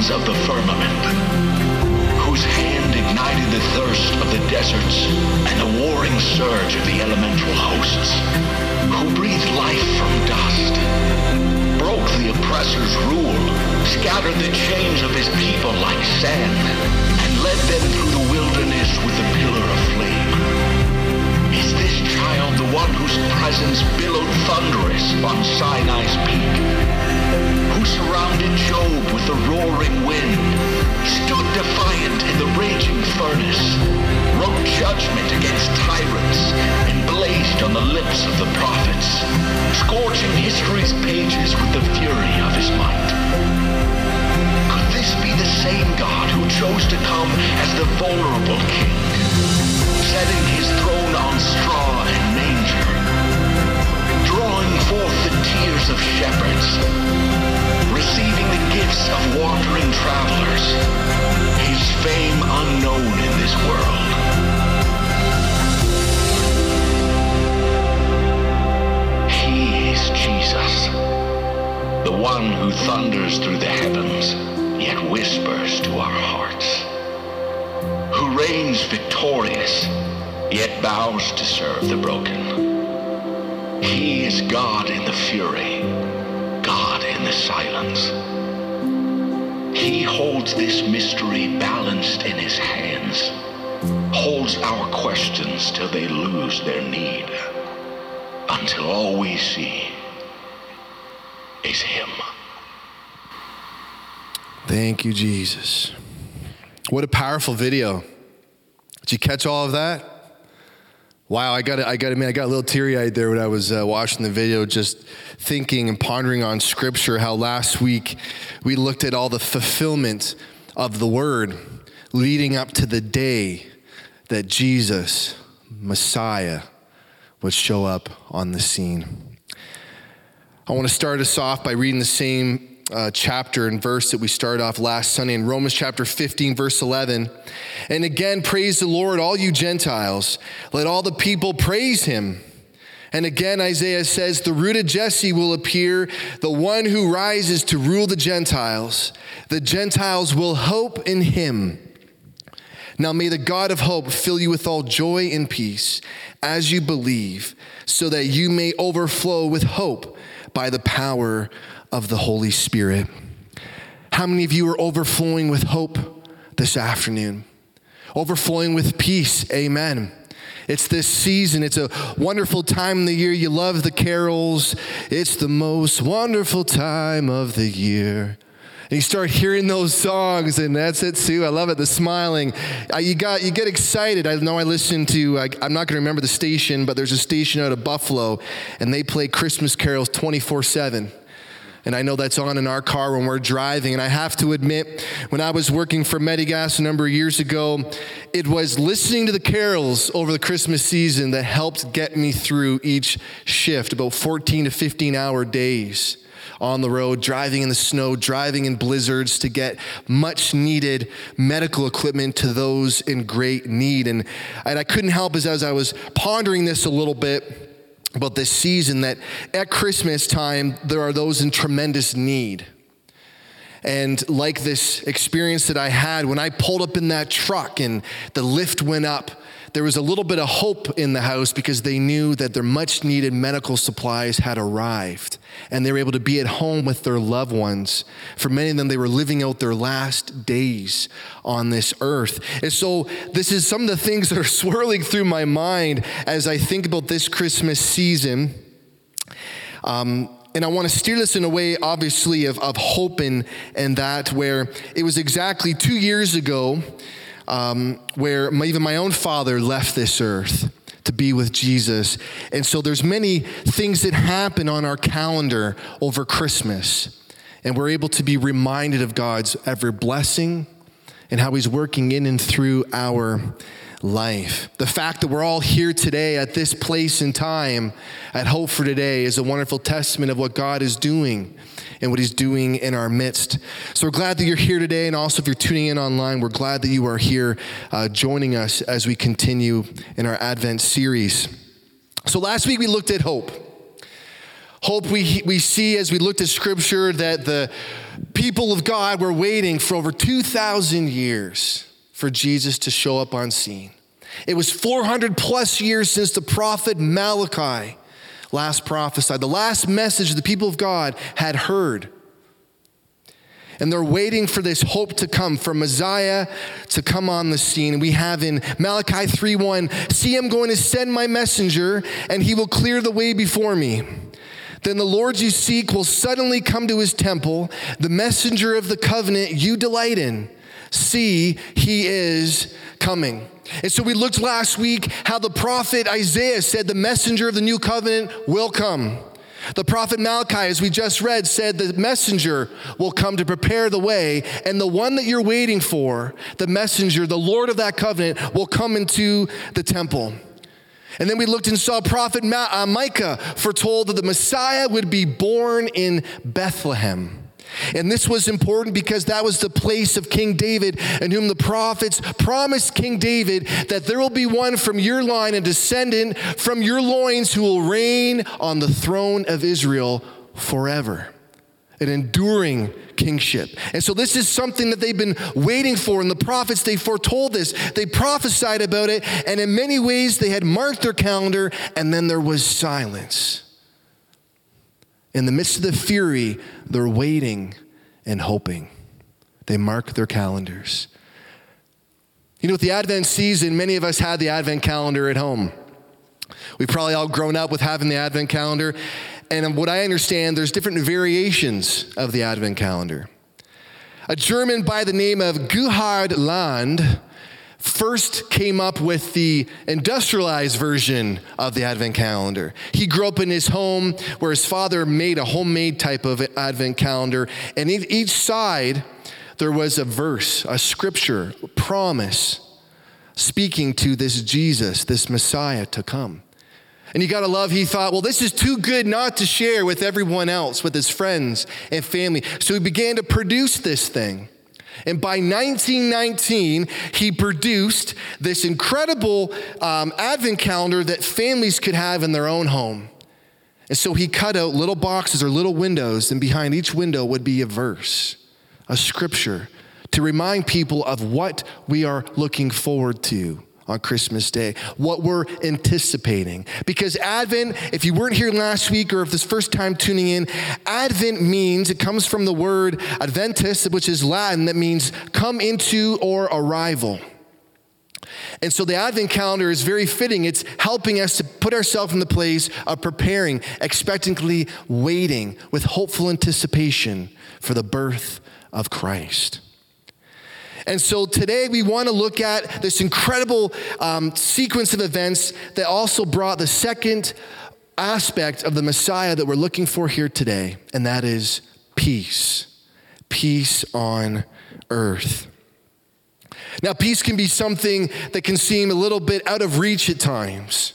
guardians of the firmament? Whose hand ignited the thirst of the deserts and the warring surge of the elemental hosts? Who breathed life from dust? broke the oppressor's rule, scattered the chains of his people like sand, and led them through the wilderness with a pillar of flame. Is this child the one whose presence billowed thunderous on Sinai's peak? Who surrounded Job with the roaring wind, stood defiant in the raging furnace, wrote judgment against tyrants, and blazed on the lips of the prophets, scorching history's pages with the fury of his might? Could this be the same God who chose to come as the vulnerable king, setting his throne on straw and manger, drawing forth the tears of shepherds, receiving the gifts of wandering travelers, his fame unknown in this world? He is Jesus, the one who thunders through the heavens, yet whispers to our hearts, who reigns victorious, yet bows to serve the broken. He is God in the fury, silence. He holds this mystery balanced in his hands, holds our questions till they lose their need, until all we see is him. Thank you, Jesus. What a powerful video. Did you catch all of that? Wow, I got I got I I got a little teary eyed there when I was uh, watching the video, just thinking and pondering on Scripture. How last week we looked at all the fulfillment of the Word leading up to the day that Jesus, Messiah, would show up on the scene. I want to start us off by reading the same uh, chapter and verse that we started off last Sunday in Romans chapter 15, verse 11. And again, praise the Lord, all you Gentiles. Let all the people praise him. And again, Isaiah says, The root of Jesse will appear, the one who rises to rule the Gentiles. The Gentiles will hope in him. Now may the God of hope fill you with all joy and peace as you believe, so that you may overflow with hope by the power of the Holy Spirit. How many of you are overflowing with hope this afternoon? Overflowing with peace, amen. It's this season. It's a wonderful time of the year. You love the carols. It's the most wonderful time of the year. And you start hearing those songs, and that's it too. I love it. The smiling, uh, you got you get excited. I know I listen to. I, I'm not going to remember the station, but there's a station out of Buffalo, and they play Christmas carols 24 seven. And I know that's on in our car when we're driving. And I have to admit, when I was working for Medigas a number of years ago, it was listening to the carols over the Christmas season that helped get me through each shift, about 14 to 15 hour days on the road, driving in the snow, driving in blizzards to get much needed medical equipment to those in great need. And, and I couldn't help as, as I was pondering this a little bit about this season that at Christmas time, there are those in tremendous need. And like this experience that I had when I pulled up in that truck and the lift went up, there was a little bit of hope in the house because they knew that their much needed medical supplies had arrived and they were able to be at home with their loved ones. For many of them, they were living out their last days on this earth. And so, this is some of the things that are swirling through my mind as I think about this Christmas season. Um, and I want to steer this in a way, obviously, of, of hope and, and that, where it was exactly two years ago um, where my, even my own father left this earth to be with Jesus. And so there's many things that happen on our calendar over Christmas. And we're able to be reminded of God's ever blessing and how he's working in and through our life. The fact that we're all here today at this place and time at Hope for Today is a wonderful testament of what God is doing and what He's doing in our midst. So we're glad that you're here today. And also, if you're tuning in online, we're glad that you are here uh, joining us as we continue in our Advent series. So last week we looked at hope. Hope we, we see as we looked at scripture that the people of God were waiting for over 2,000 years for Jesus to show up on scene. It was 400 plus years since the prophet Malachi last prophesied, the last message the people of God had heard. And they're waiting for this hope to come, for Messiah to come on the scene. We have in Malachi 3:1, see I'm going to send my messenger, and he will clear the way before me. Then the Lord you seek will suddenly come to his temple, the messenger of the covenant you delight in. See, he is coming. And so we looked last week how the prophet Isaiah said the messenger of the new covenant will come. The prophet Malachi, as we just read, said the messenger will come to prepare the way, and the one that you're waiting for, the messenger, the Lord of that covenant, will come into the temple. And then we looked and saw prophet uh, Micah foretold that the Messiah would be born in Bethlehem. And this was important because that was the place of King David, in whom the prophets promised King David that there will be one from your line, a descendant from your loins, who will reign on the throne of Israel forever. An enduring kingship. And so, this is something that they've been waiting for. And the prophets, they foretold this. They prophesied about it. And in many ways, they had marked their calendar, and then there was silence. In the midst of the fury, they're waiting and hoping. They mark their calendars. You know, with the Advent season, many of us had the Advent calendar at home. We've probably all grown up with having the Advent calendar. And what I understand, there's different variations of the Advent calendar. A German by the name of Gerhard Lang first came up with the industrialized version of the Advent calendar. He grew up in his home where his father made a homemade type of Advent calendar, and each side there was a verse, a scripture, a promise speaking to this Jesus, this Messiah to come. And you got to love, he thought, well, this is too good not to share with everyone else, with his friends and family. So he began to produce this thing. And by 1919, he produced this incredible um, advent calendar that families could have in their own home. And so he cut out little boxes or little windows, and behind each window would be a verse, a scripture, to remind people of what we are looking forward to on Christmas Day, what we're anticipating. Because Advent, if you weren't here last week or if this first time tuning in, Advent means, it comes from the word Adventus, which is Latin, that means come into or arrival. And so the Advent calendar is very fitting. It's helping us to put ourselves in the place of preparing, expectantly waiting with hopeful anticipation for the birth of Christ. And so today we want to look at this incredible um, sequence of events that also brought the second aspect of the Messiah that we're looking for here today, and that is peace. Peace on earth. Now, peace can be something that can seem a little bit out of reach at times.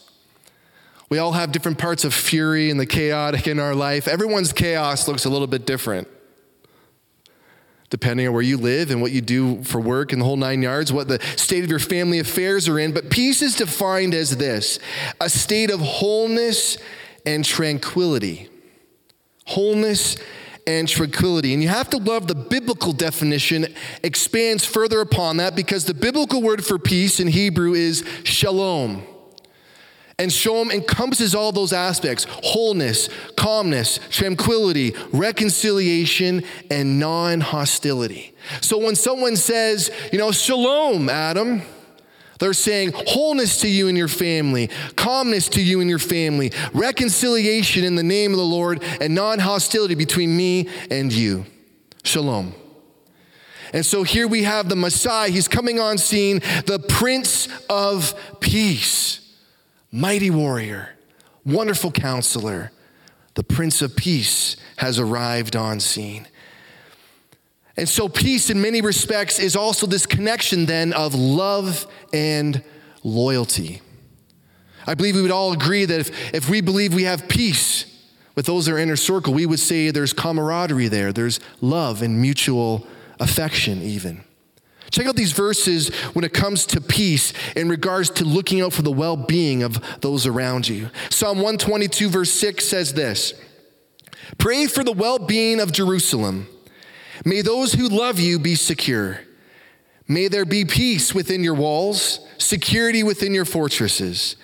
We all have different parts of fury and the chaotic in our life. Everyone's chaos looks a little bit different depending on where you live and what you do for work and the whole nine yards, what the state of your family affairs are in. But peace is defined as this a state of wholeness and tranquility. Wholeness and tranquility. And you have to love the biblical definition expands further upon that because the biblical word for peace in Hebrew is shalom. And shalom encompasses all those aspects wholeness, calmness, tranquility, reconciliation, and non hostility. So when someone says, you know, shalom, Adam, they're saying wholeness to you and your family, calmness to you and your family, reconciliation in the name of the Lord, and non hostility between me and you. Shalom. And so here we have the Messiah. He's coming on scene, the Prince of Peace, mighty warrior, wonderful counselor. The Prince of Peace has arrived on scene. And so, peace in many respects is also this connection then of love and loyalty. I believe we would all agree that if, if we believe we have peace with those in our inner circle, we would say there's camaraderie there, there's love and mutual affection, even. Check out these verses when it comes to peace in regards to looking out for the well being of those around you. Psalm 122, verse 6 says this Pray for the well being of Jerusalem. May those who love you be secure. May there be peace within your walls, security within your fortresses.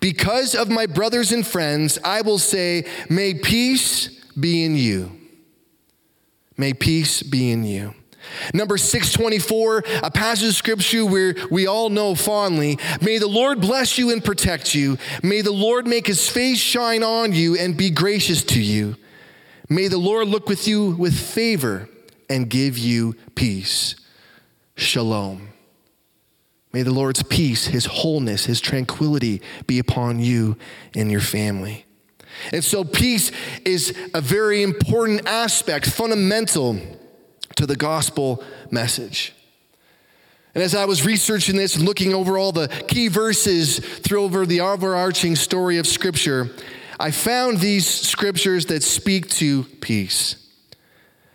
Because of my brothers and friends, I will say, May peace be in you. May peace be in you. Number 624, a passage of scripture where we all know fondly. May the Lord bless you and protect you. May the Lord make his face shine on you and be gracious to you. May the Lord look with you with favor and give you peace. Shalom. May the Lord's peace, his wholeness, his tranquility be upon you and your family. And so, peace is a very important aspect, fundamental to the gospel message. And as I was researching this and looking over all the key verses through over the overarching story of Scripture, I found these scriptures that speak to peace.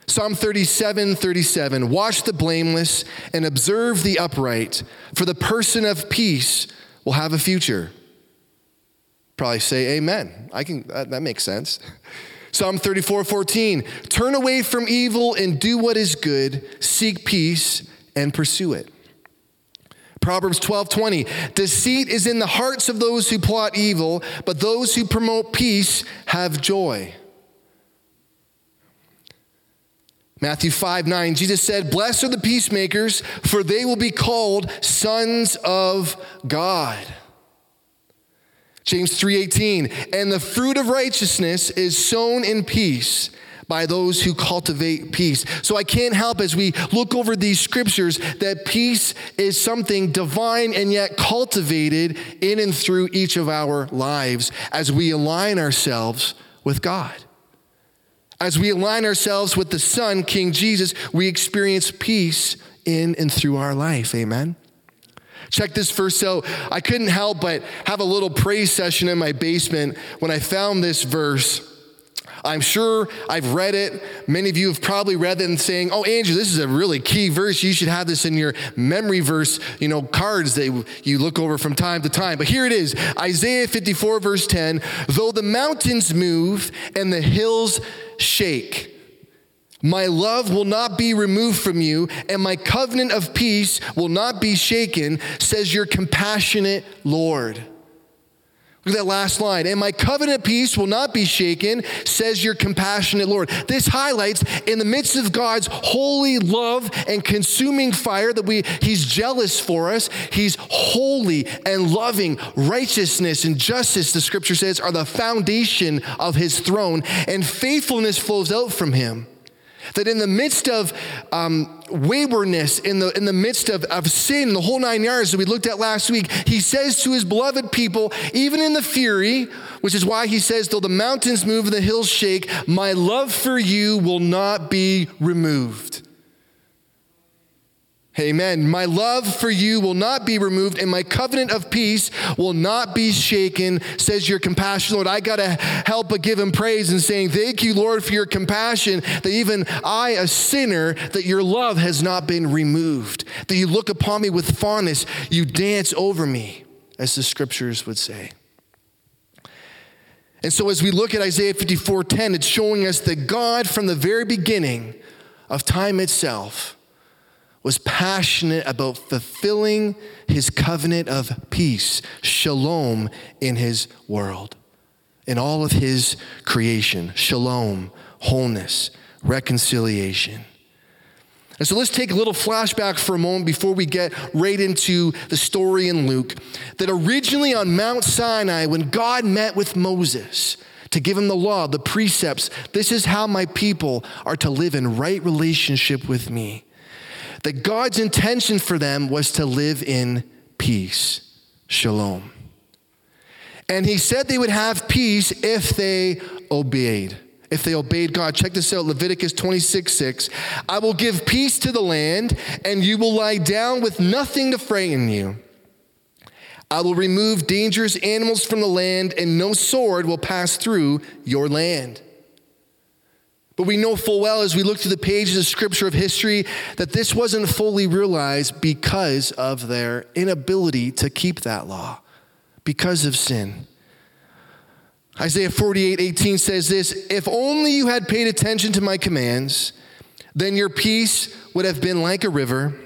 Psalm 37 37, watch the blameless and observe the upright, for the person of peace will have a future. Probably say amen. I can, that, that makes sense. Psalm 34 14, turn away from evil and do what is good, seek peace and pursue it. Proverbs 12 20, deceit is in the hearts of those who plot evil, but those who promote peace have joy. Matthew 5 9, Jesus said, Blessed are the peacemakers, for they will be called sons of God. James 3:18 and the fruit of righteousness is sown in peace by those who cultivate peace. So I can't help as we look over these scriptures that peace is something divine and yet cultivated in and through each of our lives as we align ourselves with God. As we align ourselves with the Son, King Jesus, we experience peace in and through our life. Amen. Check this verse out. I couldn't help but have a little praise session in my basement when I found this verse. I'm sure I've read it. Many of you have probably read it and saying, "Oh, Andrew, this is a really key verse. You should have this in your memory verse, you know, cards that you look over from time to time." But here it is, Isaiah 54 verse 10, "Though the mountains move and the hills shake. My love will not be removed from you, and my covenant of peace will not be shaken, says your compassionate Lord. Look at that last line. And my covenant of peace will not be shaken, says your compassionate Lord. This highlights in the midst of God's holy love and consuming fire that we he's jealous for us. He's holy and loving. Righteousness and justice, the scripture says, are the foundation of his throne, and faithfulness flows out from him. That in the midst of um, waywardness, in the, in the midst of, of sin, the whole nine yards that we looked at last week, he says to his beloved people, even in the fury, which is why he says, though the mountains move and the hills shake, my love for you will not be removed. Amen. My love for you will not be removed, and my covenant of peace will not be shaken, says your compassion, Lord. I got to help but give him praise and saying, Thank you, Lord, for your compassion, that even I, a sinner, that your love has not been removed, that you look upon me with fondness, you dance over me, as the scriptures would say. And so as we look at Isaiah 54:10, it's showing us that God from the very beginning of time itself was passionate about fulfilling his covenant of peace, shalom in his world, in all of his creation, shalom, wholeness, reconciliation. And so let's take a little flashback for a moment before we get right into the story in Luke. That originally on Mount Sinai, when God met with Moses to give him the law, the precepts, this is how my people are to live in right relationship with me. That God's intention for them was to live in peace, shalom. And he said they would have peace if they obeyed if they obeyed God. Check this out Leviticus 26 6. I will give peace to the land, and you will lie down with nothing to frighten you. I will remove dangerous animals from the land, and no sword will pass through your land. But we know full well as we look through the pages of scripture of history that this wasn't fully realized because of their inability to keep that law, because of sin. Isaiah 48 18 says this If only you had paid attention to my commands, then your peace would have been like a river,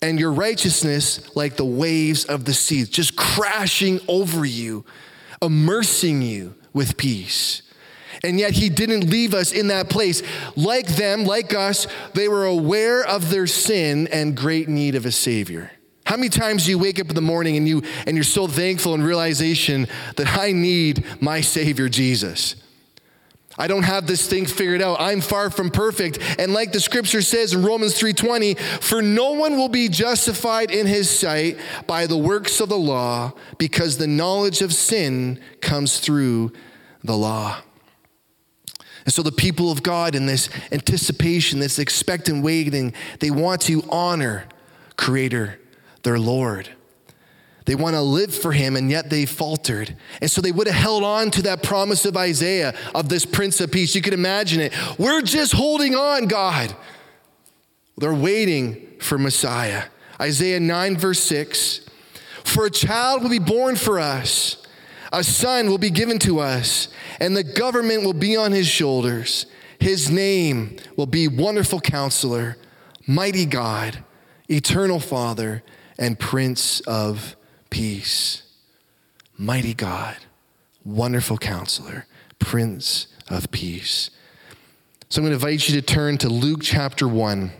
and your righteousness like the waves of the sea, just crashing over you, immersing you with peace. And yet he didn't leave us in that place. Like them, like us, they were aware of their sin and great need of a Savior. How many times do you wake up in the morning and you and you're so thankful and realization that I need my savior Jesus? I don't have this thing figured out. I'm far from perfect. And like the scripture says in Romans 3:20, for no one will be justified in his sight by the works of the law, because the knowledge of sin comes through the law. And so the people of God in this anticipation, this expectant waiting, they want to honor creator their Lord. They want to live for him, and yet they faltered. And so they would have held on to that promise of Isaiah of this Prince of Peace. You can imagine it. We're just holding on, God. They're waiting for Messiah. Isaiah 9, verse 6 For a child will be born for us, a son will be given to us, and the government will be on his shoulders. His name will be Wonderful Counselor, Mighty God, Eternal Father and Prince of Peace. Mighty God, wonderful counselor, Prince of Peace. So I'm going to invite you to turn to Luke chapter 1,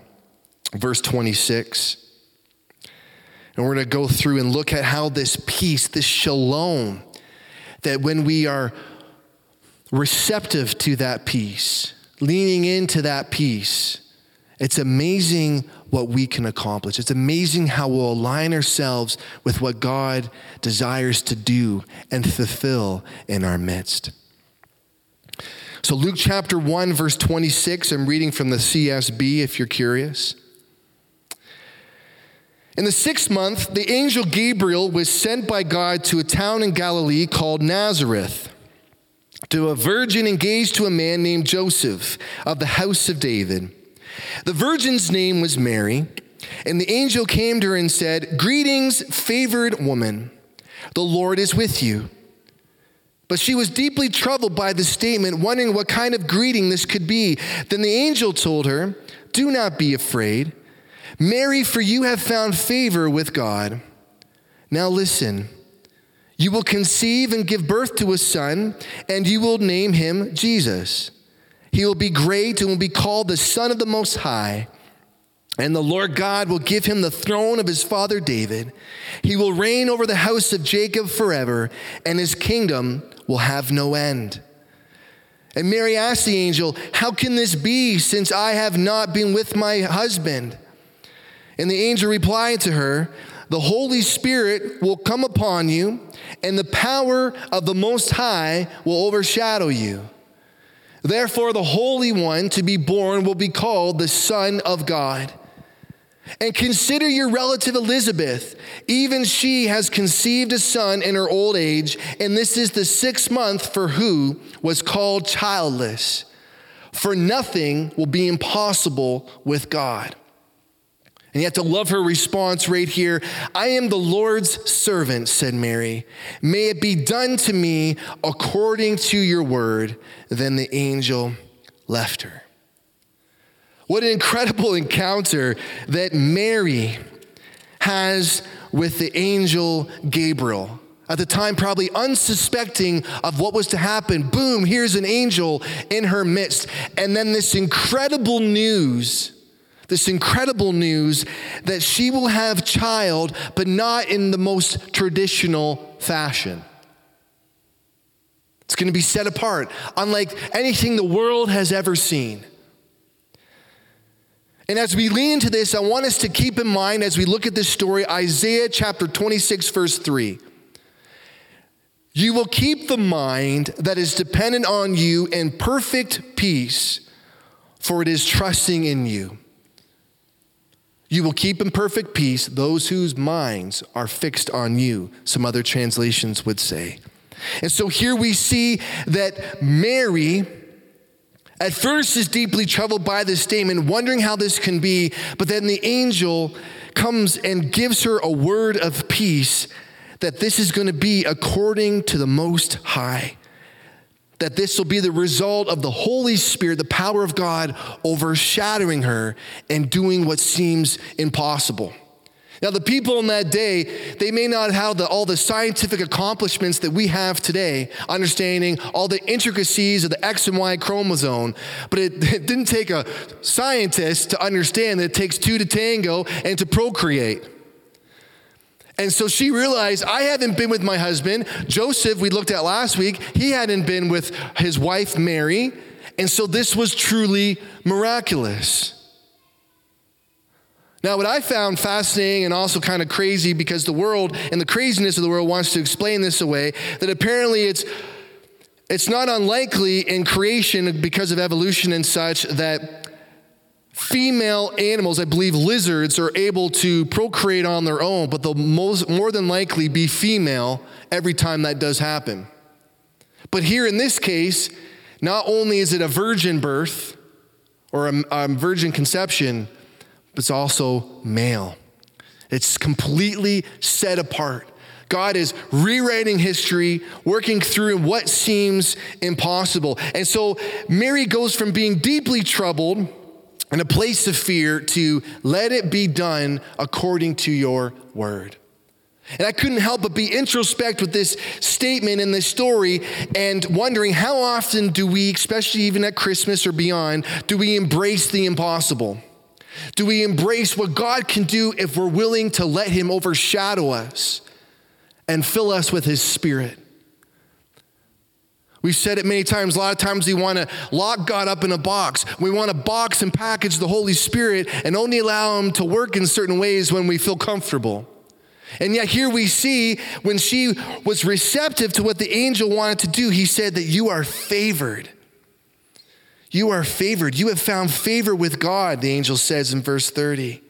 verse 26. And we're going to go through and look at how this peace, this shalom, that when we are receptive to that peace, leaning into that peace, it's amazing what we can accomplish. It's amazing how we'll align ourselves with what God desires to do and fulfill in our midst. So, Luke chapter 1, verse 26, I'm reading from the CSB if you're curious. In the sixth month, the angel Gabriel was sent by God to a town in Galilee called Nazareth to a virgin engaged to a man named Joseph of the house of David. The virgin's name was Mary, and the angel came to her and said, Greetings, favored woman, the Lord is with you. But she was deeply troubled by the statement, wondering what kind of greeting this could be. Then the angel told her, Do not be afraid. Mary, for you have found favor with God. Now listen. You will conceive and give birth to a son, and you will name him Jesus. He will be great and will be called the Son of the Most High. And the Lord God will give him the throne of his father David. He will reign over the house of Jacob forever, and his kingdom will have no end. And Mary asked the angel, How can this be since I have not been with my husband? And the angel replied to her, The Holy Spirit will come upon you, and the power of the Most High will overshadow you. Therefore, the Holy One to be born will be called the Son of God. And consider your relative Elizabeth. Even she has conceived a son in her old age, and this is the sixth month for who was called childless. For nothing will be impossible with God. And have to love her response right here. I am the Lord's servant, said Mary. May it be done to me according to your word. Then the angel left her. What an incredible encounter that Mary has with the angel Gabriel. At the time, probably unsuspecting of what was to happen. Boom, here's an angel in her midst. And then this incredible news this incredible news that she will have child, but not in the most traditional fashion. It's going to be set apart, unlike anything the world has ever seen. And as we lean into this, I want us to keep in mind as we look at this story Isaiah chapter 26, verse 3. You will keep the mind that is dependent on you in perfect peace, for it is trusting in you. You will keep in perfect peace those whose minds are fixed on you, some other translations would say. And so here we see that Mary, at first, is deeply troubled by this statement, wondering how this can be, but then the angel comes and gives her a word of peace that this is going to be according to the Most High that this will be the result of the Holy Spirit, the power of God overshadowing her and doing what seems impossible. Now, the people in that day, they may not have the, all the scientific accomplishments that we have today, understanding all the intricacies of the X and Y chromosome, but it, it didn't take a scientist to understand that it takes two to tango and to procreate. And so she realized, I haven't been with my husband. Joseph, we looked at last week, he hadn't been with his wife, Mary. And so this was truly miraculous. Now, what I found fascinating and also kind of crazy because the world and the craziness of the world wants to explain this away, that apparently it's it's not unlikely in creation because of evolution and such that female animals, I believe lizards, are able to procreate on their own, but they'll most, more than likely be female every time that does happen. But here in this case, not only is it a virgin birth or a, a virgin conception, but it's also male. It's completely set apart. God is rewriting history, working through what seems impossible. And so Mary goes from being deeply troubled and a place of fear to let it be done according to your word. And I couldn't help but be introspect with this statement in this story and wondering how often do we, especially even at Christmas or beyond, do we embrace the impossible? Do we embrace what God can do if we're willing to let Him overshadow us and fill us with His Spirit? We've said it many times. A lot of times we want to lock God up in a box. We want to box and package the Holy Spirit and only allow Him to work in certain ways when we feel comfortable. And yet, here we see when she was receptive to what the angel wanted to do, he said that you are favored. You are favored. You have found favor with God, the angel says in verse 30.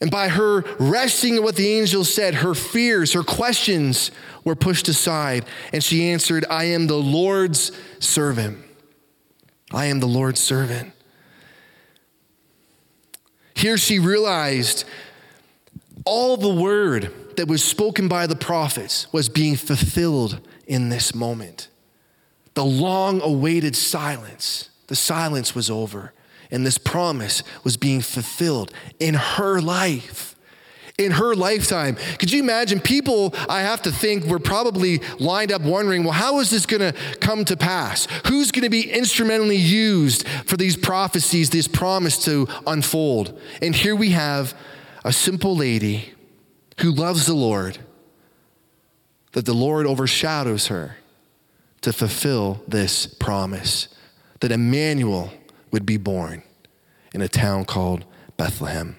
And by her resting in what the angel said, her fears, her questions were pushed aside. And she answered, I am the Lord's servant. I am the Lord's servant. Here she realized all the word that was spoken by the prophets was being fulfilled in this moment. The long awaited silence, the silence was over and this promise was being fulfilled in her life. In her lifetime. Could you imagine? People, I have to think, were probably lined up wondering, well, how is this going to come to pass? Who's going to be instrumentally used for these prophecies, this promise to unfold? And here we have a simple lady who loves the Lord, that the Lord overshadows her to fulfill this promise, that Immanuel would be born in a town called Bethlehem.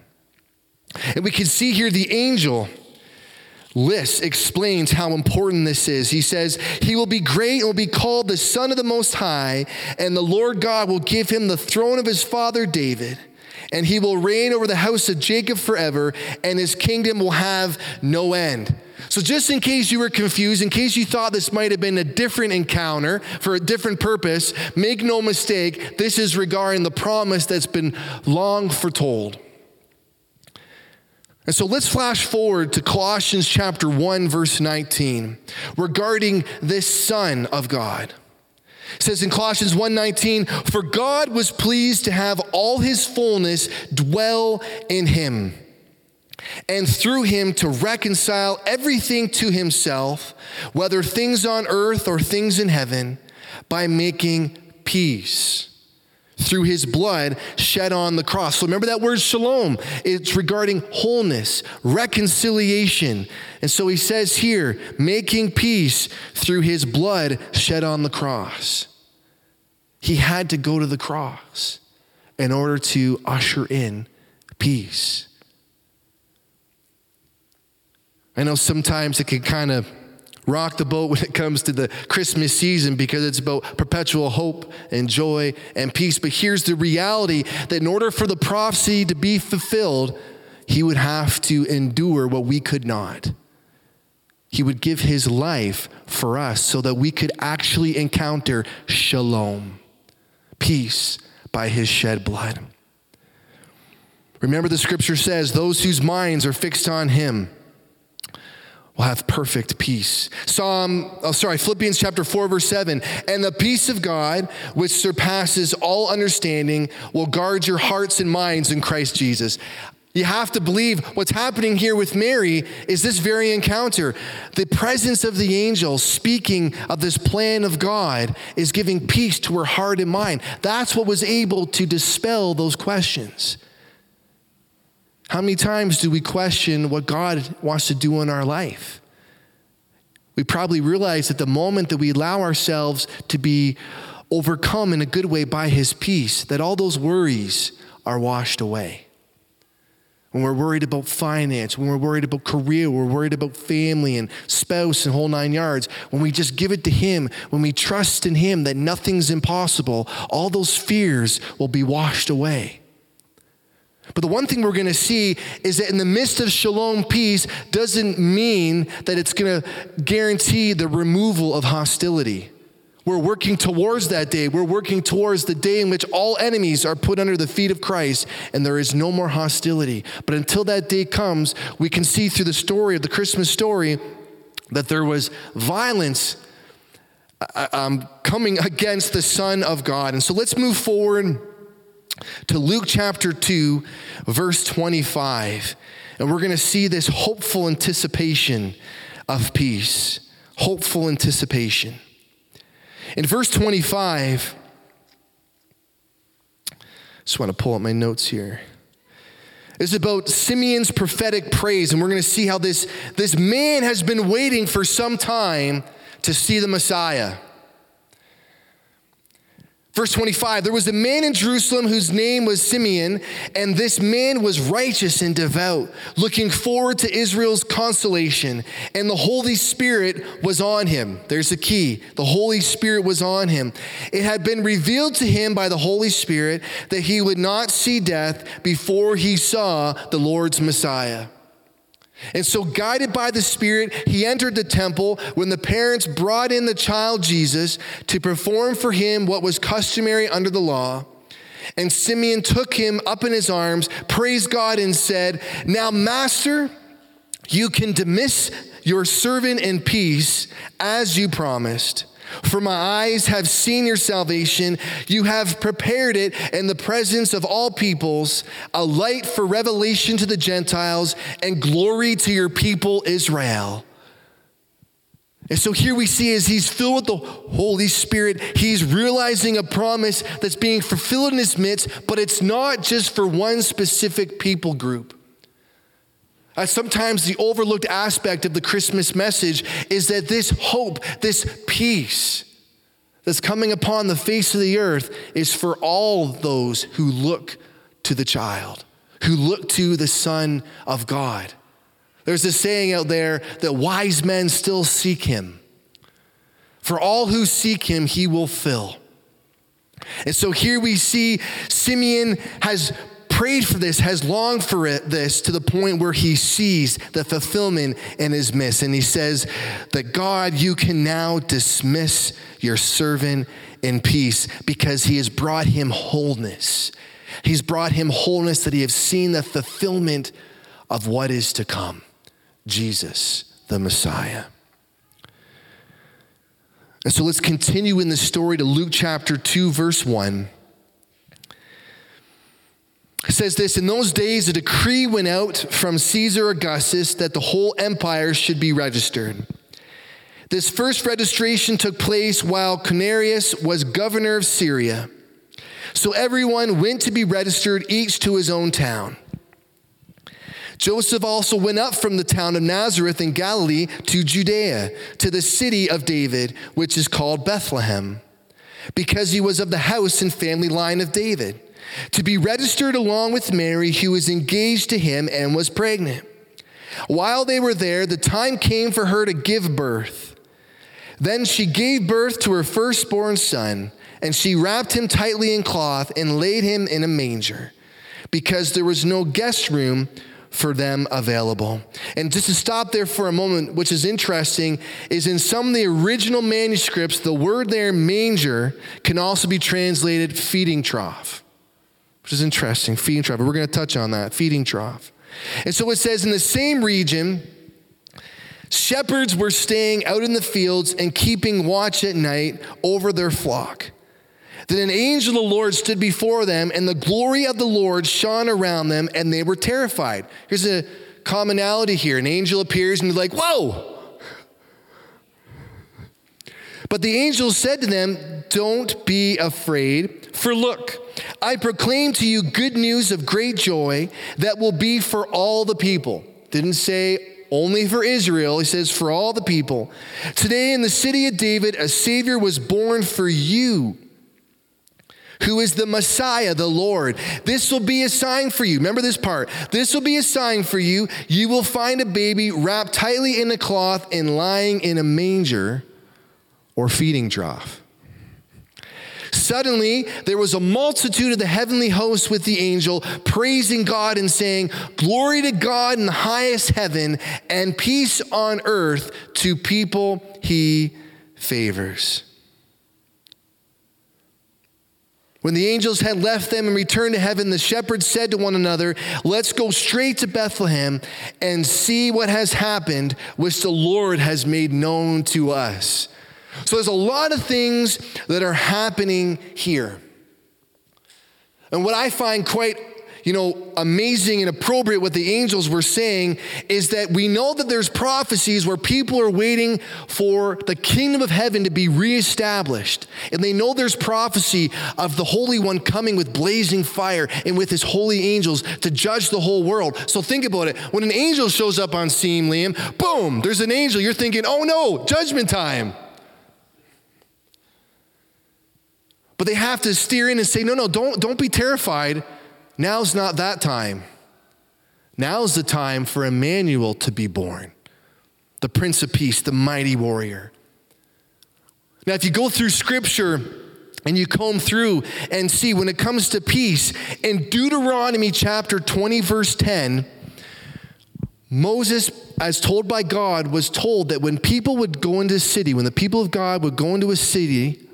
And we can see here the angel list explains how important this is. He says, He will be great and will be called the Son of the Most High, and the Lord God will give him the throne of his father David, and he will reign over the house of Jacob forever, and his kingdom will have no end. So, just in case you were confused, in case you thought this might have been a different encounter for a different purpose, make no mistake, this is regarding the promise that's been long foretold. And so let's flash forward to Colossians chapter 1 verse 19 regarding this son of God. It says in Colossians 1:19, "For God was pleased to have all his fullness dwell in him." And through him to reconcile everything to himself, whether things on earth or things in heaven, by making peace through his blood shed on the cross. So remember that word shalom. It's regarding wholeness, reconciliation. And so he says here, making peace through his blood shed on the cross. He had to go to the cross in order to usher in peace. I know sometimes it can kind of rock the boat when it comes to the Christmas season because it's about perpetual hope and joy and peace. But here's the reality that in order for the prophecy to be fulfilled, he would have to endure what we could not. He would give his life for us so that we could actually encounter shalom, peace by his shed blood. Remember, the scripture says, Those whose minds are fixed on him will have perfect peace. Psalm, oh, sorry, Philippians chapter 4, verse 7. And the peace of God, which surpasses all understanding, will guard your hearts and minds in Christ Jesus. You have to believe what's happening here with Mary is this very encounter. The presence of the angel speaking of this plan of God is giving peace to her heart and mind. That's what was able to dispel those questions. How many times do we question what God wants to do in our life? We probably realize that the moment that we allow ourselves to be overcome in a good way by His peace, that all those worries are washed away. When we're worried about finance, when we're worried about career, we're worried about family and spouse and whole nine yards, when we just give it to Him, when we trust in Him that nothing's impossible, all those fears will be washed away. But the one thing we're going to see is that in the midst of shalom peace doesn't mean that it's going to guarantee the removal of hostility. We're working towards that day. We're working towards the day in which all enemies are put under the feet of Christ and there is no more hostility. But until that day comes, we can see through the story of the Christmas story that there was violence uh, um, coming against the Son of God. And so let's move forward to Luke chapter 2, verse 25. And we're going to see this hopeful anticipation of peace. Hopeful anticipation. In verse 25, just want to pull up my notes here. It's about Simeon's prophetic praise, and we're going to see how this, this man has been waiting for some time to see the Messiah. Verse 25 There was a man in Jerusalem whose name was Simeon, and this man was righteous and devout, looking forward to Israel's consolation, and the Holy Spirit was on him. There's the key the Holy Spirit was on him. It had been revealed to him by the Holy Spirit that he would not see death before he saw the Lord's Messiah. And so, guided by the Spirit, he entered the temple when the parents brought in the child Jesus to perform for him what was customary under the law. And Simeon took him up in his arms, praised God, and said, Now, Master, you can dismiss your servant in peace as you promised. For my eyes have seen your salvation. You have prepared it in the presence of all peoples, a light for revelation to the Gentiles and glory to your people Israel. And so here we see as he's filled with the Holy Spirit, he's realizing a promise that's being fulfilled in his midst, but it's not just for one specific people group. Uh, sometimes the overlooked aspect of the Christmas message is that this hope, this peace that's coming upon the face of the earth is for all those who look to the child, who look to the Son of God. There's a saying out there that wise men still seek him. For all who seek him, he will fill. And so here we see Simeon has prayed for this, has longed for it, this to the point where he sees the fulfillment in his midst. And he says that God, you can now dismiss your servant in peace because he has brought him wholeness. He's brought him wholeness that he has seen the fulfillment of what is to come Jesus, the Messiah. And so let's continue in the story to Luke chapter 2, verse 1. Says this In those days, a decree went out from Caesar Augustus that the whole empire should be registered. This first registration took place while Quirinius was governor of Syria. So everyone went to be registered, each to his own town. Joseph also went up from the town of Nazareth in Galilee to Judea, to the city of David, which is called Bethlehem, because he was of the house and family line of David, to be registered along with Mary, who was engaged to him and was pregnant. While they were there, the time came for her to give birth. Then she gave birth to her firstborn son, and she wrapped him tightly in cloth and laid him in a manger, because there was no guest room for them available. And just to stop there for a moment, which is interesting, is in some of the original manuscripts, the word there, manger, can also be translated feeding trough, which is interesting. Feeding trough. We're going to touch on that. Feeding trough. And so it says in the same region, shepherds were staying out in the fields and keeping watch at night over their flock. Then an angel of the Lord stood before them, and the glory of the Lord shone around them, and they were terrified. Here's a commonality here an angel appears, and they're like, Whoa! But the angel said to them, Don't be afraid, for look, I proclaim to you good news of great joy that will be for all the people. Didn't say only for Israel, he says for all the people. Today in the city of David, a Savior was born for you who is the Messiah, the Lord. This will be a sign for you. Remember this part. This will be a sign for you. You will find a baby wrapped tightly in a cloth and lying in a manger or feeding trough. Suddenly, there was a multitude of the heavenly hosts with the angel, praising God and saying, Glory to God in the highest heaven, and peace on earth to people he favors. When the angels had left them and returned to heaven, the shepherds said to one another, Let's go straight to Bethlehem and see what has happened, which the Lord has made known to us. So there's a lot of things that are happening here. And what I find quite you know, amazing and appropriate what the angels were saying is that we know that there's prophecies where people are waiting for the kingdom of heaven to be reestablished. And they know there's prophecy of the Holy One coming with blazing fire and with his holy angels to judge the whole world. So think about it. When an angel shows up on scene, Liam, boom, there's an angel. You're thinking, oh no, judgment time. But they have to steer in and say, no, no, don't, don't be terrified. Now's not that time. Now's the time for Immanuel to be born, the Prince of Peace, the mighty warrior. Now, if you go through scripture, and you comb through and see when it comes to peace in Deuteronomy chapter 20, verse 10, Moses, as told by God, was told that when people would go into a city, when the people of God would go into a city,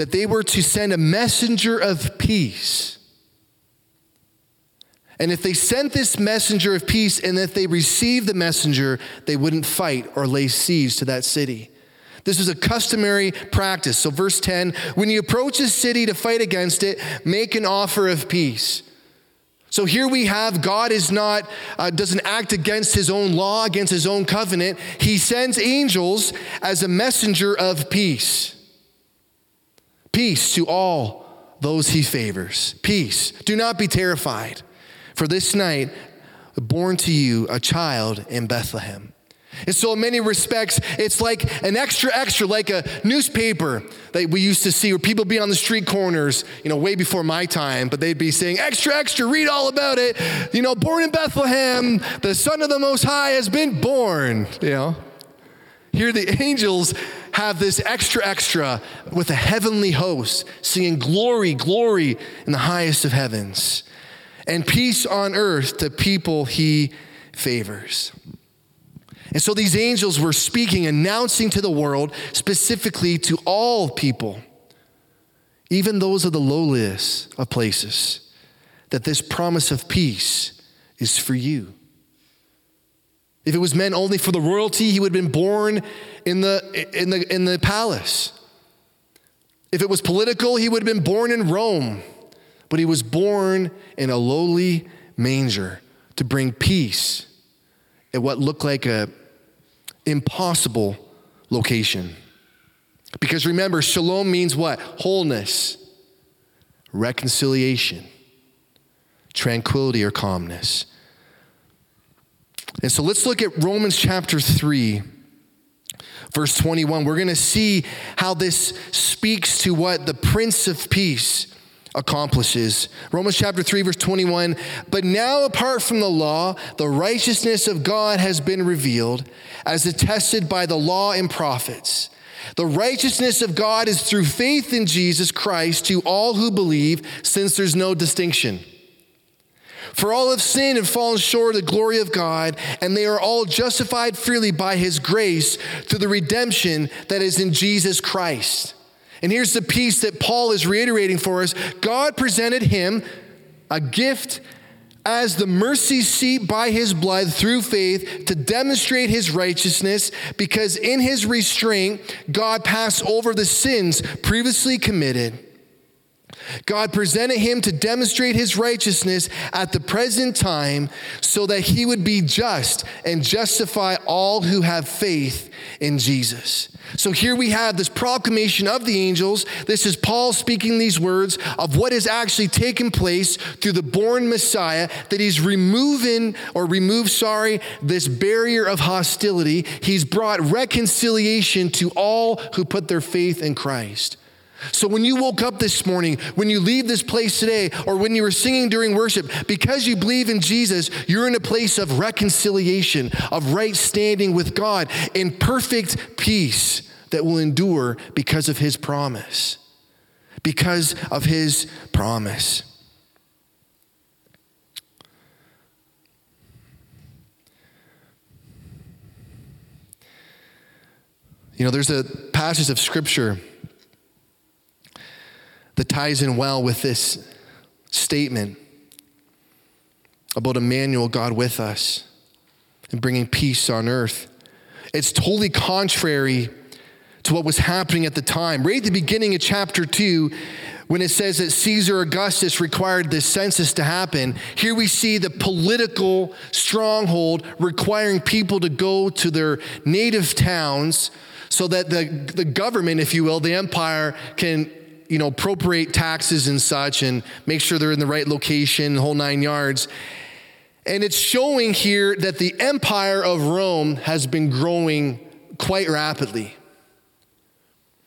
that they were to send a messenger of peace. And if they sent this messenger of peace and if they received the messenger, they wouldn't fight or lay siege to that city. This was a customary practice. So, verse 10 when you approach a city to fight against it, make an offer of peace. So here we have God is not uh, doesn't act against his own law, against his own covenant. He sends angels as a messenger of peace. Peace to all those he favors. Peace. Do not be terrified. For this night, born to you a child in Bethlehem. And so, in many respects, it's like an extra, extra, like a newspaper that we used to see where people be on the street corners, you know, way before my time, but they'd be saying, extra, extra, read all about it. You know, born in Bethlehem, the Son of the Most High has been born, you know. Here, the angels have this extra, extra with a heavenly host singing glory, glory in the highest of heavens and peace on earth to people he favors. And so these angels were speaking, announcing to the world, specifically to all people, even those of the lowliest of places, that this promise of peace is for you. If it was meant only for the royalty, he would have been born in the, in the, in the palace. If it was political, he would have been born in Rome. But he was born in a lowly manger to bring peace at what looked like a impossible location. Because remember, shalom means what? Wholeness, reconciliation, tranquility or calmness. And so let's look at Romans chapter 3, verse 21. We're going to see how this speaks to what the Prince of Peace accomplishes. Romans chapter 3, verse 21. But now, apart from the law, the righteousness of God has been revealed, as attested by the law and prophets. The righteousness of God is through faith in Jesus Christ to all who believe, since there's no distinction. For all have sinned and fallen short of the glory of God, and they are all justified freely by his grace through the redemption that is in Jesus Christ. And here's the piece that Paul is reiterating for us God presented him a gift as the mercy seat by his blood through faith to demonstrate his righteousness, because in his restraint, God passed over the sins previously committed God presented him to demonstrate his righteousness at the present time so that he would be just and justify all who have faith in Jesus. So here we have this proclamation of the angels. This is Paul speaking these words of what has actually taken place through the born Messiah, that he's removing or removed, sorry, this barrier of hostility. He's brought reconciliation to all who put their faith in Christ. So when you woke up this morning, when you leave this place today, or when you were singing during worship, because you believe in Jesus, you're in a place of reconciliation, of right standing with God, in perfect peace that will endure because of his promise. Because of his promise. You know, there's a passage of scripture that ties in well with this statement about Immanuel, God with us, and bringing peace on earth. It's totally contrary to what was happening at the time. Right at the beginning of chapter 2, when it says that Caesar Augustus required this census to happen, here we see the political stronghold requiring people to go to their native towns so that the, the government, if you will, the empire, can you know, appropriate taxes and such and make sure they're in the right location, the whole nine yards. And it's showing here that the empire of Rome has been growing quite rapidly.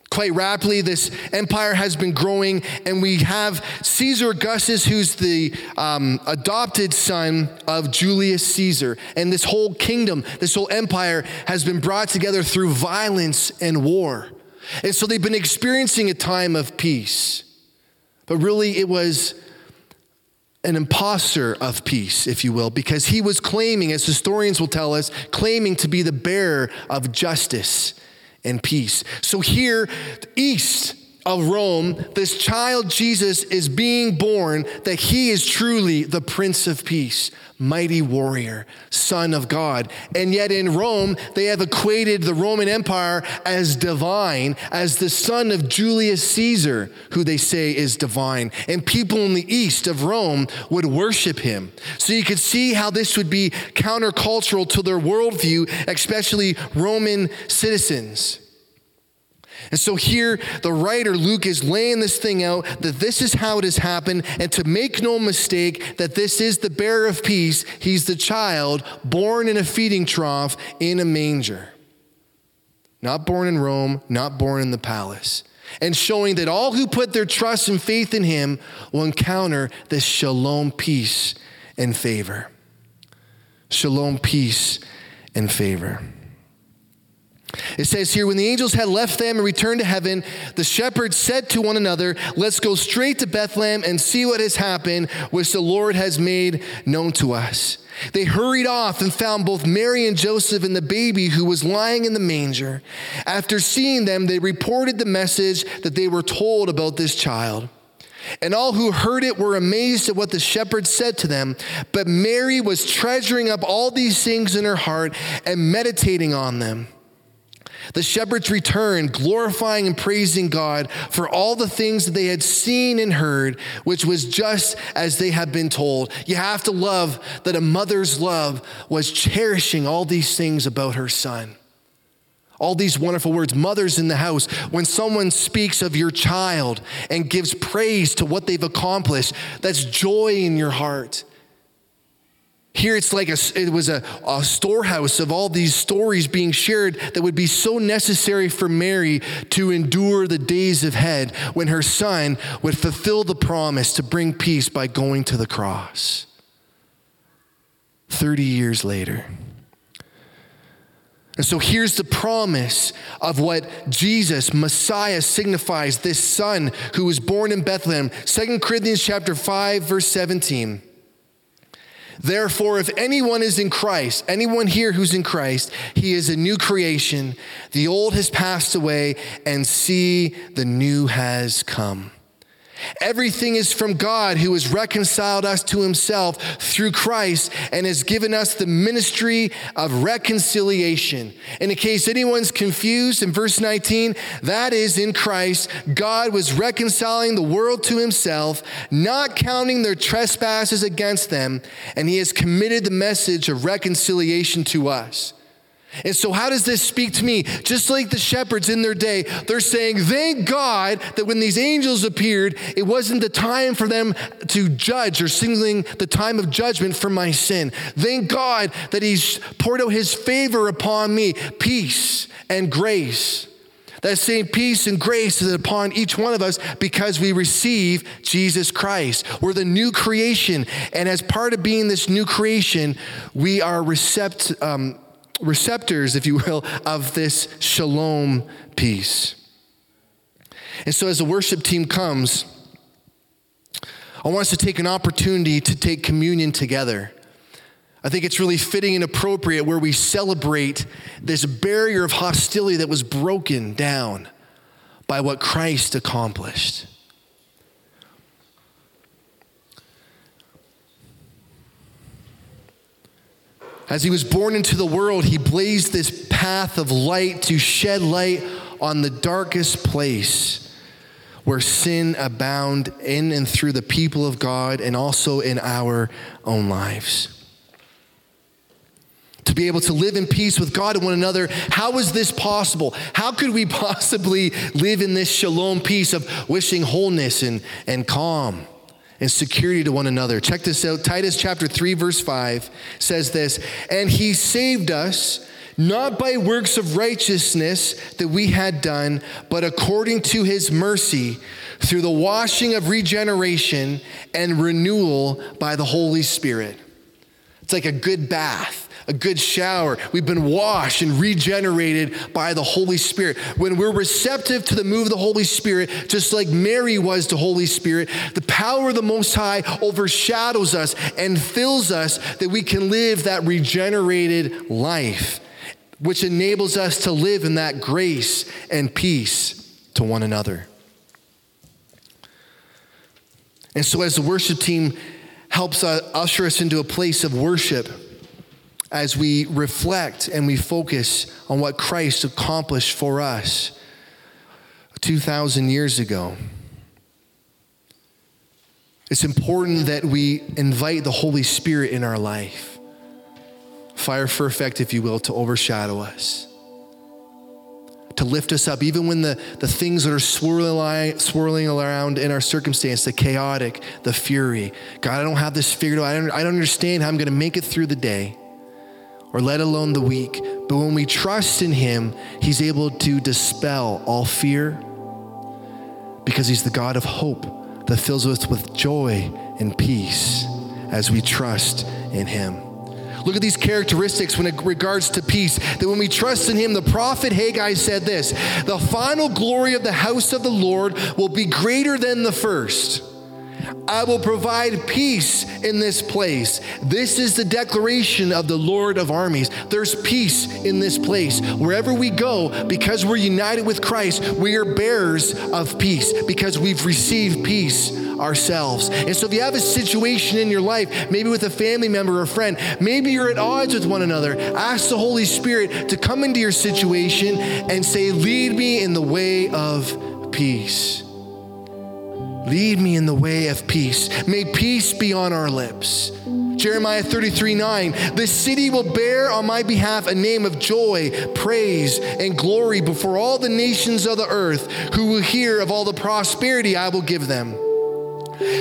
Quite rapidly, this empire has been growing, and we have Caesar Augustus, who's the um, adopted son of Julius Caesar. And this whole kingdom, this whole empire, has been brought together through violence and war. And so they've been experiencing a time of peace. But really, it was an impostor of peace, if you will, because he was claiming, as historians will tell us, claiming to be the bearer of justice and peace. So here, east of Rome, this child Jesus is being born, that he is truly the Prince of Peace, mighty warrior, Son of God. And yet in Rome, they have equated the Roman Empire as divine, as the son of Julius Caesar, who they say is divine. And people in the east of Rome would worship him. So you could see how this would be countercultural to their worldview, especially Roman citizens. And so here, the writer, Luke, is laying this thing out that this is how it has happened. And to make no mistake that this is the bearer of peace, he's the child born in a feeding trough in a manger. Not born in Rome, not born in the palace. And showing that all who put their trust and faith in him will encounter this shalom, peace, and favor. Shalom, peace, and favor. It says here, when the angels had left them and returned to heaven, the shepherds said to one another, Let's go straight to Bethlehem and see what has happened, which the Lord has made known to us. They hurried off and found both Mary and Joseph and the baby who was lying in the manger. After seeing them, they reported the message that they were told about this child. And all who heard it were amazed at what the shepherds said to them. But Mary was treasuring up all these things in her heart and meditating on them. The shepherds returned, glorifying and praising God for all the things that they had seen and heard, which was just as they had been told. You have to love that a mother's love was cherishing all these things about her son. All these wonderful words, mothers in the house. When someone speaks of your child and gives praise to what they've accomplished, that's joy in your heart. Here it's like a, it was a, a storehouse of all these stories being shared that would be so necessary for Mary to endure the days ahead when her son would fulfill the promise to bring peace by going to the cross. 30 years later. And so here's the promise of what Jesus, Messiah, signifies this son who was born in Bethlehem. 2 Corinthians chapter 5, verse 17. Therefore, if anyone is in Christ, anyone here who's in Christ, he is a new creation. The old has passed away, and see, the new has come. Everything is from God who has reconciled us to himself through Christ and has given us the ministry of reconciliation. And in case anyone's confused, in verse 19, that is in Christ, God was reconciling the world to himself, not counting their trespasses against them, and he has committed the message of reconciliation to us. And so, how does this speak to me? Just like the shepherds in their day, they're saying, Thank God that when these angels appeared, it wasn't the time for them to judge or singling the time of judgment for my sin. Thank God that He's poured out His favor upon me, peace and grace. That same peace and grace is upon each one of us because we receive Jesus Christ. We're the new creation. And as part of being this new creation, we are recept, um, receptors, if you will, of this shalom peace. And so as the worship team comes, I want us to take an opportunity to take communion together. I think it's really fitting and appropriate where we celebrate this barrier of hostility that was broken down by what Christ accomplished. As he was born into the world, he blazed this path of light to shed light on the darkest place where sin abound in and through the people of God and also in our own lives. To be able to live in peace with God and one another, how is this possible? How could we possibly live in this shalom peace of wishing wholeness and, and calm? And security to one another. Check this out. Titus chapter 3 verse 5 says this, "And he saved us not by works of righteousness that we had done, but according to his mercy through the washing of regeneration and renewal by the Holy Spirit." It's like a good bath a good shower. We've been washed and regenerated by the Holy Spirit. When we're receptive to the move of the Holy Spirit, just like Mary was to Holy Spirit, the power of the Most High overshadows us and fills us that we can live that regenerated life, which enables us to live in that grace and peace to one another. And so, as the worship team helps uh, usher us into a place of worship, as we reflect and we focus on what Christ accomplished for us 2,000 years ago. It's important that we invite the Holy Spirit in our life, fire for effect, if you will, to overshadow us, to lift us up, even when the, the things that are swirling, swirling around in our circumstance, the chaotic, the fury. God, I don't have this figured out. I don't, I don't understand how I'm going to make it through the day or let alone the week. But when we trust in Him, He's able to dispel all fear because He's the God of hope that fills us with joy and peace as we trust in Him. Look at these characteristics when it regards to peace. That when we trust in him, the prophet Haggai said this the final glory of the house of the Lord will be greater than the first. I will provide peace in this place. This is the declaration of the Lord of armies. There's peace in this place. Wherever we go, because we're united with Christ, we are bearers of peace because we've received peace ourselves. And so if you have a situation in your life, maybe with a family member or friend, maybe you're at odds with one another, ask the Holy Spirit to come into your situation and say, Lead me in the way of peace. Lead me in the way of peace. May peace be on our lips. Jeremiah 33 9, the city will bear on my behalf a name of joy, praise, and glory before all the nations of the earth who will hear of all the prosperity I will give them.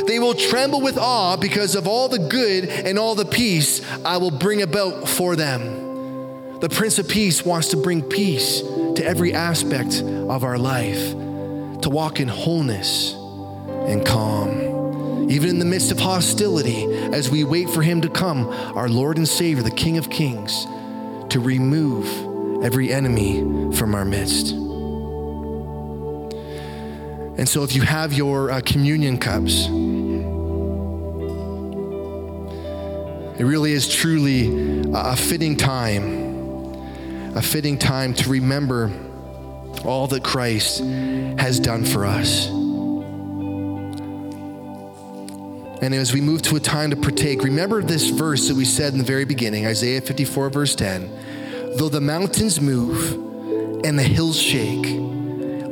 They will tremble with awe because of all the good and all the peace I will bring about for them. The Prince of Peace wants to bring peace to every aspect of our life, to walk in wholeness and calm. Even in the midst of hostility, as we wait for Him to come, our Lord and Savior, the King of Kings, to remove every enemy from our midst. And so, if you have your uh, communion cups, it really is truly a fitting time, a fitting time to remember all that Christ has done for us. And as we move to a time to partake, remember this verse that we said in the very beginning Isaiah 54, verse 10. Though the mountains move and the hills shake,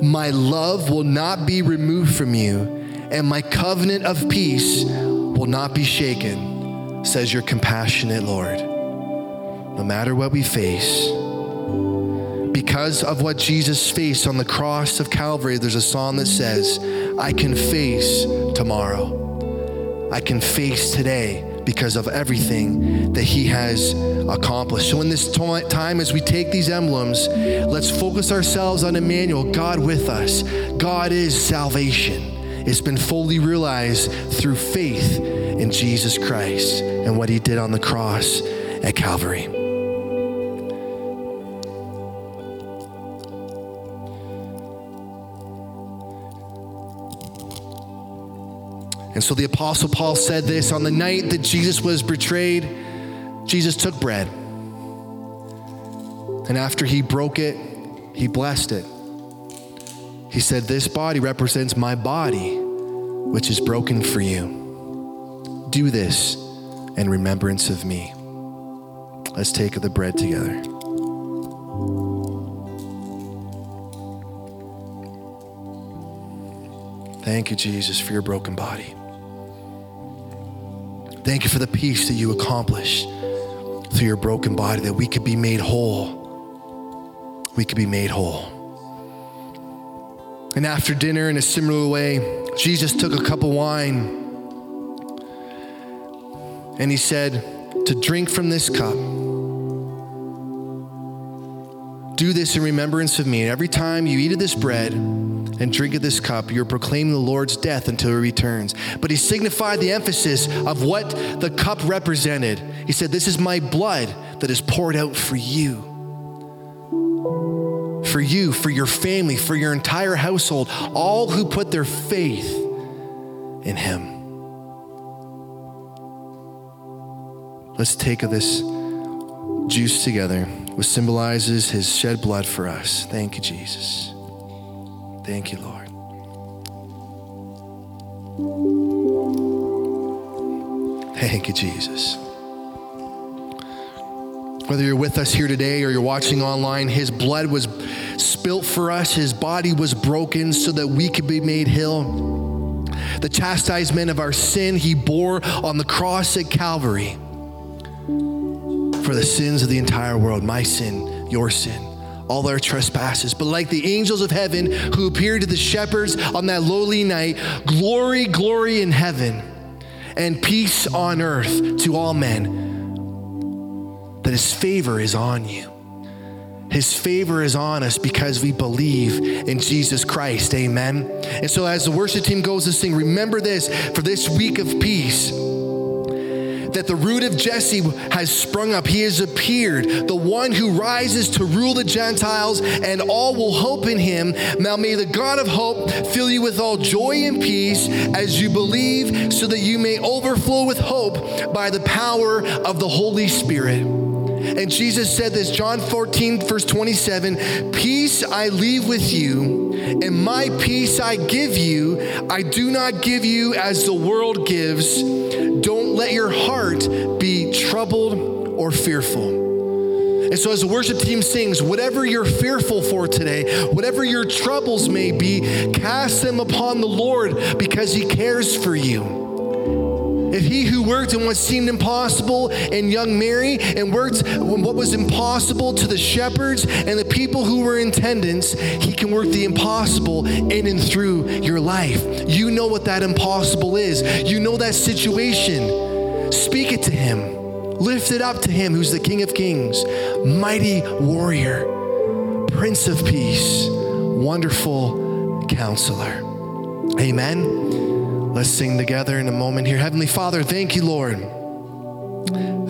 my love will not be removed from you, and my covenant of peace will not be shaken, says your compassionate Lord. No matter what we face, because of what Jesus faced on the cross of Calvary, there's a song that says, I can face tomorrow. I can face today because of everything that He has accomplished. So, in this time, as we take these emblems, let's focus ourselves on Immanuel, God with us. God is salvation. It's been fully realized through faith in Jesus Christ and what He did on the cross at Calvary. And so the Apostle Paul said this on the night that Jesus was betrayed, Jesus took bread. And after he broke it, he blessed it. He said, This body represents my body, which is broken for you. Do this in remembrance of me. Let's take the bread together. Thank you, Jesus, for your broken body. Thank you for the peace that you accomplished through your broken body, that we could be made whole. We could be made whole. And after dinner, in a similar way, Jesus took a cup of wine and he said, To drink from this cup, do this in remembrance of me. And every time you eat of this bread, and drink of this cup, you're proclaiming the Lord's death until he returns. But he signified the emphasis of what the cup represented. He said, This is my blood that is poured out for you. For you, for your family, for your entire household, all who put their faith in him. Let's take of this juice together, which symbolizes his shed blood for us. Thank you, Jesus. Thank you, Lord. Thank you, Jesus. Whether you're with us here today or you're watching online, His blood was spilt for us, His body was broken so that we could be made whole. The chastisement of our sin He bore on the cross at Calvary for the sins of the entire world my sin, your sin all our trespasses. But like the angels of heaven who appeared to the shepherds on that lowly night, glory, glory in heaven, and peace on earth to all men, that his favor is on you. His favor is on us because we believe in Jesus Christ. Amen. And so, as the worship team goes to sing, remember this for this week of peace that the root of Jesse has sprung up. He has appeared, the one who rises to rule the Gentiles, and all will hope in him. Now may the God of hope fill you with all joy and peace as you believe, so that you may overflow with hope by the power of the Holy Spirit. And Jesus said this, John 14, verse 27 Peace I leave with you, and my peace I give you. I do not give you as the world gives. Let your heart be troubled or fearful. And so, as the worship team sings, whatever you're fearful for today, whatever your troubles may be, cast them upon the Lord because He cares for you. If he who worked in what seemed impossible in young Mary and worked what was impossible to the shepherds and the people who were in attendance, he can work the impossible in and through your life. You know what that impossible is, you know that situation. Speak it to him, lift it up to him who's the King of Kings, mighty warrior, Prince of Peace, wonderful counselor. Amen. Let's sing together in a moment here. Heavenly Father, thank you, Lord.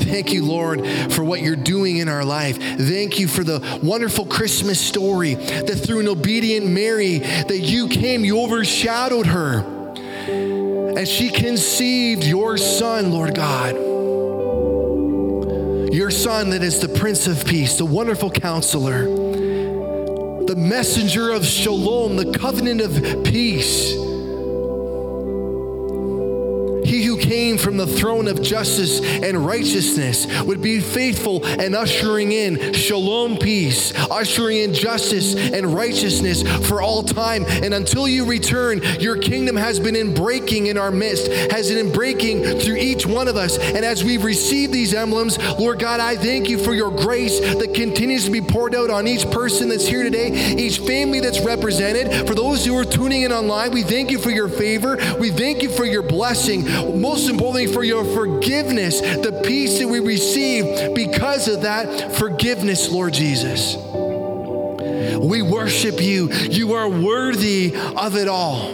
Thank you, Lord, for what you're doing in our life. Thank you for the wonderful Christmas story that through an obedient Mary, that you came, you overshadowed her, and she conceived your son, Lord God. Your son that is the Prince of Peace, the wonderful counselor, the messenger of shalom, the covenant of peace came from the throne of justice and righteousness would be faithful and ushering in shalom peace, ushering in justice and righteousness for all time. And until you return, your kingdom has been in breaking in our midst, has been in breaking through each one of us. And as we receive these emblems, Lord God, I thank you for your grace that continues to be poured out on each person that's here today, each family that's represented. For those who are tuning in online, we thank you for your favor. We thank you for your blessing. Most most importantly, for your forgiveness, the peace that we receive because of that forgiveness, Lord Jesus. We worship you. You are worthy of it all.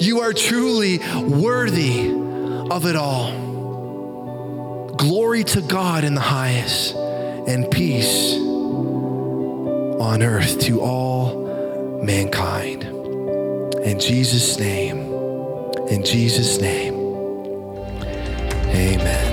You are truly worthy of it all. Glory to God in the highest, and peace on earth to all mankind. In Jesus' name, in Jesus' name. Amen.